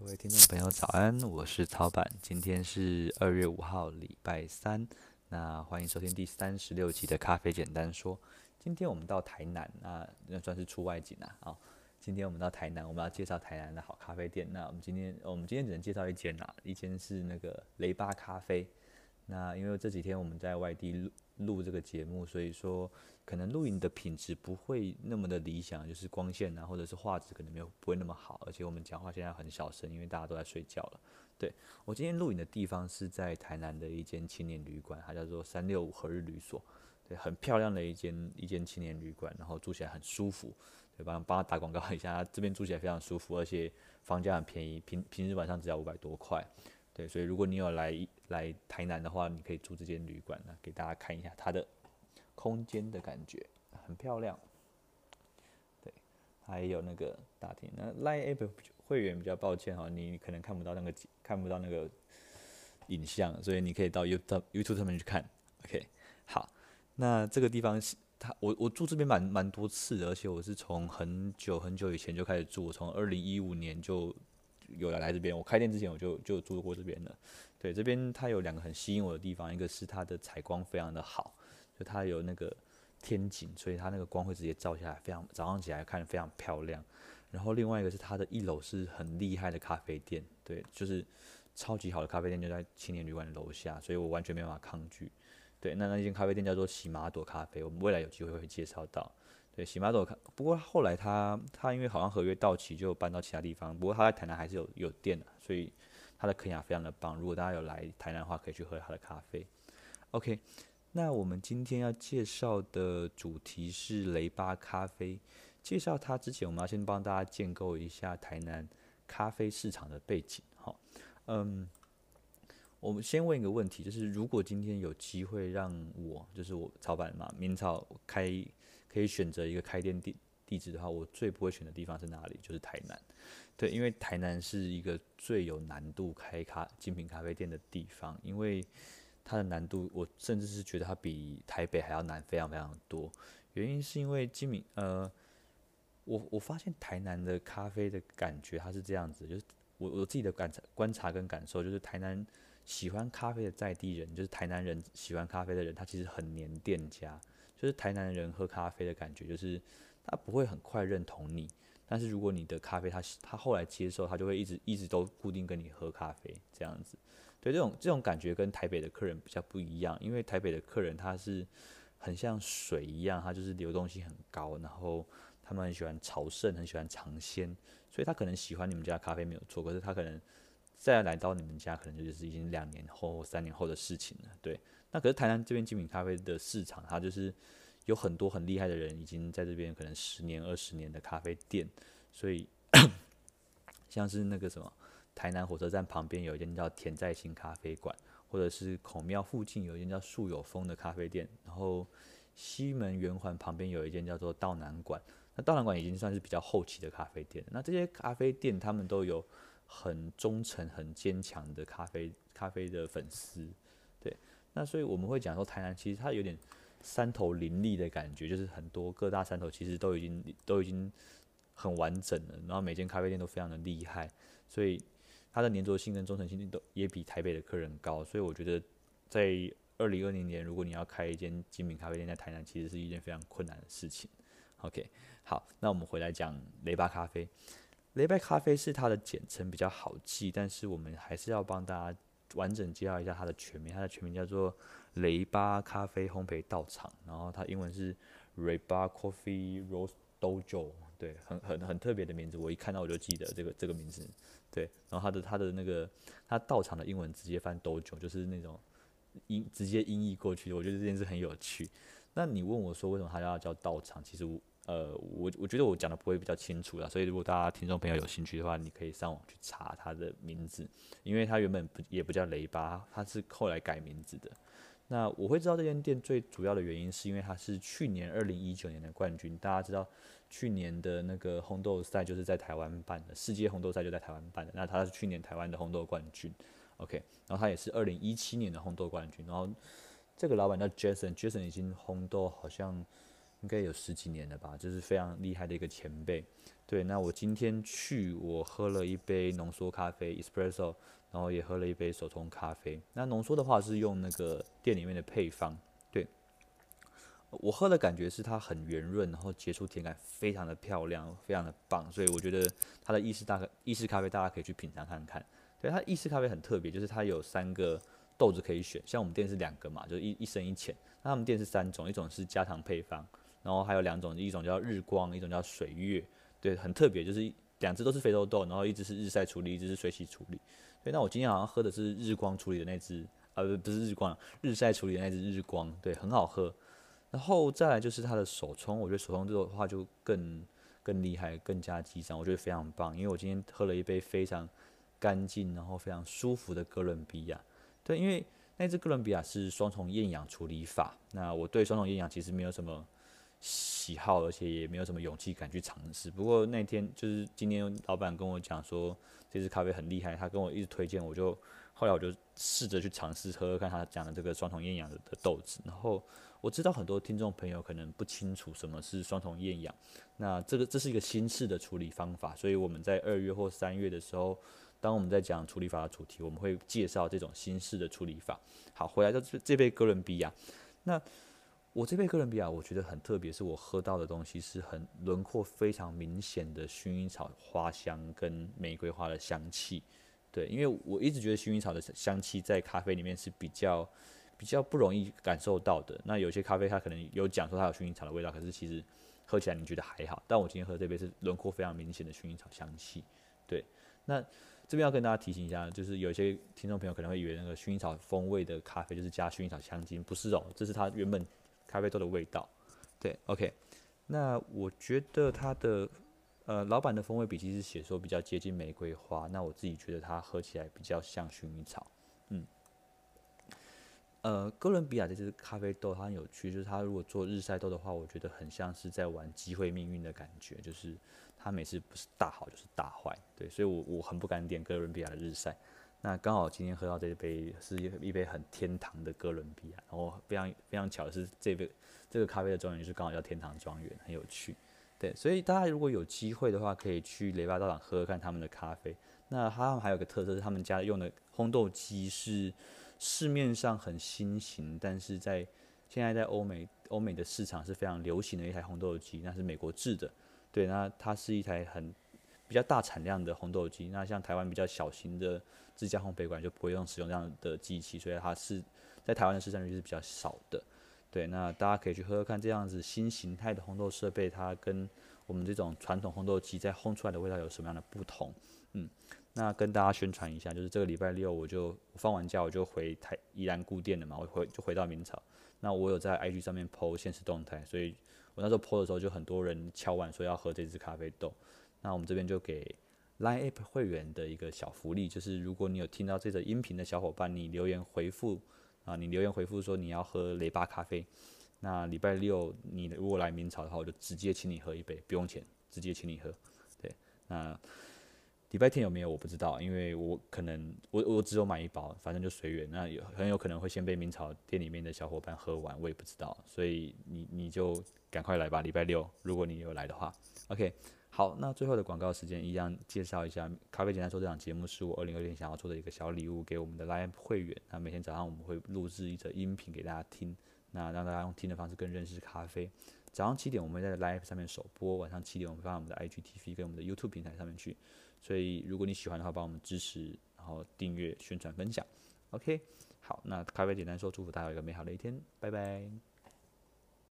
各位听众朋友早安，我是曹板，今天是二月五号，礼拜三。那欢迎收听第三十六集的咖啡简单说。今天我们到台南，那那算是出外景啊。好，今天我们到台南，我们要介绍台南的好咖啡店。那我们今天，我们今天只能介绍一间啊，一间是那个雷巴咖啡。那因为这几天我们在外地录录这个节目，所以说可能录影的品质不会那么的理想，就是光线啊，或者是画质可能没有不会那么好，而且我们讲话现在很小声，因为大家都在睡觉了。对，我今天录影的地方是在台南的一间青年旅馆，它叫做三六五和日旅所，对，很漂亮的一间一间青年旅馆，然后住起来很舒服，对，帮帮他打广告一下，这边住起来非常舒服，而且房价很便宜，平平日晚上只要五百多块。对，所以如果你有来来台南的话，你可以住这间旅馆呢，给大家看一下它的空间的感觉，很漂亮。对，还有那个大厅。那 Line App 会员比较抱歉哈，你可能看不到那个看不到那个影像，所以你可以到 YouTube YouTube 上面去看。OK，好，那这个地方是它，我我住这边蛮蛮多次的，而且我是从很久很久以前就开始住，从二零一五年就。有来来这边，我开店之前我就就住过这边了。对，这边它有两个很吸引我的地方，一个是它的采光非常的好，就它有那个天井，所以它那个光会直接照下来，非常早上起来看非常漂亮。然后另外一个是它的一楼是很厉害的咖啡店，对，就是超级好的咖啡店就在青年旅馆的楼下，所以我完全没办法抗拒。对，那那间咖啡店叫做喜马朵咖啡，我们未来有机会会介绍到。对，喜马朵看，不过后来他他因为好像合约到期就搬到其他地方，不过他在台南还是有有店的，所以他的肯亚非常的棒。如果大家有来台南的话，可以去喝他的咖啡。OK，那我们今天要介绍的主题是雷巴咖啡。介绍它之前，我们要先帮大家建构一下台南咖啡市场的背景。好，嗯，我们先问一个问题，就是如果今天有机会让我，就是我曹板嘛，明朝开。可以选择一个开店地地址的话，我最不会选的地方是哪里？就是台南，对，因为台南是一个最有难度开咖精品咖啡店的地方，因为它的难度，我甚至是觉得它比台北还要难非常非常多。原因是因为精品，呃，我我发现台南的咖啡的感觉它是这样子，就是我我自己的感观察跟感受，就是台南喜欢咖啡的在地人，就是台南人喜欢咖啡的人，他其实很黏店家。就是台南人喝咖啡的感觉，就是他不会很快认同你，但是如果你的咖啡他他后来接受，他就会一直一直都固定跟你喝咖啡这样子。对，这种这种感觉跟台北的客人比较不一样，因为台北的客人他是很像水一样，他就是流动性很高，然后他们很喜欢朝圣，很喜欢尝鲜，所以他可能喜欢你们家咖啡没有错，可是他可能再来到你们家，可能就是已经两年后、三年后的事情了。对。那可是台南这边精品咖啡的市场，它就是有很多很厉害的人，已经在这边可能十年、二十年的咖啡店，所以 像是那个什么，台南火车站旁边有一间叫田在兴咖啡馆，或者是孔庙附近有一间叫树有风的咖啡店，然后西门圆环旁边有一间叫做道南馆，那道南馆已经算是比较后期的咖啡店。那这些咖啡店他们都有很忠诚、很坚强的咖啡咖啡的粉丝。那所以我们会讲说，台南其实它有点山头林立的感觉，就是很多各大山头其实都已经都已经很完整了，然后每间咖啡店都非常的厉害，所以它的粘着性跟忠诚性都也比台北的客人高。所以我觉得在二零二零年，如果你要开一间精品咖啡店在台南，其实是一件非常困难的事情。OK，好，那我们回来讲雷巴咖啡。雷巴咖啡是它的简称，比较好记，但是我们还是要帮大家。完整介绍一下它的全名，它的全名叫做雷巴咖啡烘焙道场，然后它英文是 Reba Coffee Roast Dojo，对，很很很特别的名字，我一看到我就记得这个这个名字，对，然后它的它的那个它道场的英文直接翻 Dojo，就是那种音直接音译过去，我觉得这件事很有趣。那你问我说为什么它要叫道场，其实我。呃，我我觉得我讲的不会比较清楚啦，所以如果大家听众朋友有兴趣的话，你可以上网去查他的名字，因为他原本不也不叫雷巴，他是后来改名字的。那我会知道这间店最主要的原因，是因为他是去年二零一九年的冠军。大家知道去年的那个红豆赛就是在台湾办的，世界红豆赛就在台湾办的，那他是去年台湾的红豆冠军。OK，然后他也是二零一七年的红豆冠军。然后这个老板叫 Jason，Jason 已经红豆好像。应该有十几年了吧，就是非常厉害的一个前辈，对，那我今天去，我喝了一杯浓缩咖啡 （espresso），然后也喝了一杯手冲咖啡。那浓缩的话是用那个店里面的配方。对，我喝的感觉是它很圆润，然后结出甜感，非常的漂亮，非常的棒。所以我觉得它的意式大意式咖啡大家可以去品尝看看。对，它意式咖啡很特别，就是它有三个豆子可以选，像我们店是两个嘛，就是一一深一浅。那他们店是三种，一种是加糖配方，然后还有两种，一种叫日光，一种叫水月。对，很特别，就是两只都是非洲豆，然后一只是日晒处理，一只是水洗处理。对，那我今天好像喝的是日光处理的那只，啊不不是日光，日晒处理的那只日光，对，很好喝。然后再来就是它的手冲，我觉得手冲这个的话就更更厉害，更加激赏，我觉得非常棒。因为我今天喝了一杯非常干净，然后非常舒服的哥伦比亚。对，因为那只哥伦比亚是双重厌氧处理法，那我对双重厌氧其实没有什么。喜好，而且也没有什么勇气敢去尝试。不过那天就是今天，老板跟我讲说这支咖啡很厉害，他跟我一直推荐，我就后来我就试着去尝试喝喝看他讲的这个双重厌氧的豆子。然后我知道很多听众朋友可能不清楚什么是双重厌氧，那这个这是一个新式的处理方法，所以我们在二月或三月的时候，当我们在讲处理法的主题，我们会介绍这种新式的处理法。好，回来到这这杯哥伦比亚，那。我这杯哥伦比亚，我觉得很特别，是我喝到的东西是很轮廓非常明显的薰衣草花香跟玫瑰花的香气。对，因为我一直觉得薰衣草的香气在咖啡里面是比较比较不容易感受到的。那有些咖啡它可能有讲说它有薰衣草的味道，可是其实喝起来你觉得还好。但我今天喝这杯是轮廓非常明显的薰衣草香气。对，那这边要跟大家提醒一下，就是有些听众朋友可能会以为那个薰衣草风味的咖啡就是加薰衣草香精，不是哦，这是它原本。咖啡豆的味道，对，OK，那我觉得它的呃老板的风味笔记是写说比较接近玫瑰花，那我自己觉得它喝起来比较像薰衣草，嗯，呃，哥伦比亚这支咖啡豆它很有趣，就是它如果做日晒豆的话，我觉得很像是在玩机会命运的感觉，就是它每次不是大好就是大坏，对，所以我我很不敢点哥伦比亚的日晒。那刚好今天喝到这一杯是一一杯很天堂的哥伦比亚，然后非常非常巧的是这杯这个咖啡的庄园就是刚好叫天堂庄园，很有趣。对，所以大家如果有机会的话，可以去雷巴道场喝喝看他们的咖啡。那他们还有个特色是他们家用的烘豆机是市面上很新型，但是在现在在欧美欧美的市场是非常流行的一台烘豆机，那是美国制的。对，那它是一台很比较大产量的烘豆机。那像台湾比较小型的。自家烘焙馆就不会用使用这样的机器，所以它是在台湾的市占率是比较少的。对，那大家可以去喝喝看这样子新形态的烘豆设备，它跟我们这种传统烘豆机在烘出来的味道有什么样的不同？嗯，那跟大家宣传一下，就是这个礼拜六我就放完假我就回台宜兰固店了嘛，我回就回到明朝。那我有在 IG 上面 PO 限时动态，所以我那时候 PO 的时候就很多人敲碗说要喝这支咖啡豆。那我们这边就给。Line App 会员的一个小福利，就是如果你有听到这个音频的小伙伴，你留言回复啊，你留言回复说你要喝雷巴咖啡，那礼拜六你如果来明朝的话，我就直接请你喝一杯，不用钱，直接请你喝。对，那礼拜天有没有我不知道，因为我可能我我只有买一包，反正就随缘。那有很有可能会先被明朝店里面的小伙伴喝完，我也不知道，所以你你就赶快来吧，礼拜六如果你有来的话，OK。好，那最后的广告时间一样，介绍一下咖啡简单说这档节目是我二零二零想要做的一个小礼物给我们的 Live 会员。那每天早上我们会录制一则音频给大家听，那让大家用听的方式更认识咖啡。早上七点我们会在 Live 上面首播，晚上七点我们放在我们的 IGTV 跟我们的 YouTube 平台上面去。所以如果你喜欢的话，帮我们支持，然后订阅、宣传、分享。OK，好，那咖啡简单说，祝福大家有一个美好的一天，拜拜。